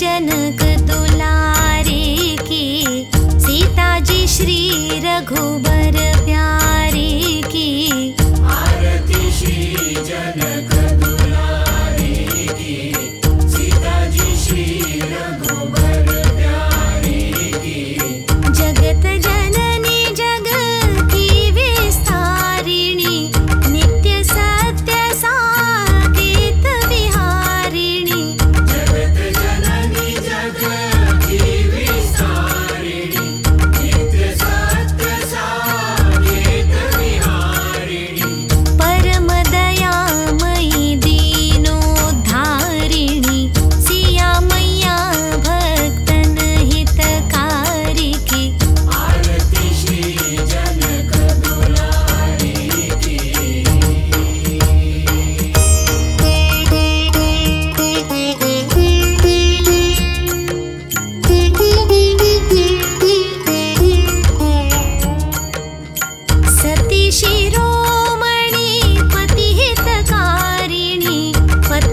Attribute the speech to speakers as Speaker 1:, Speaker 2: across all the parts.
Speaker 1: Jan कर्तु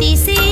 Speaker 1: Easy.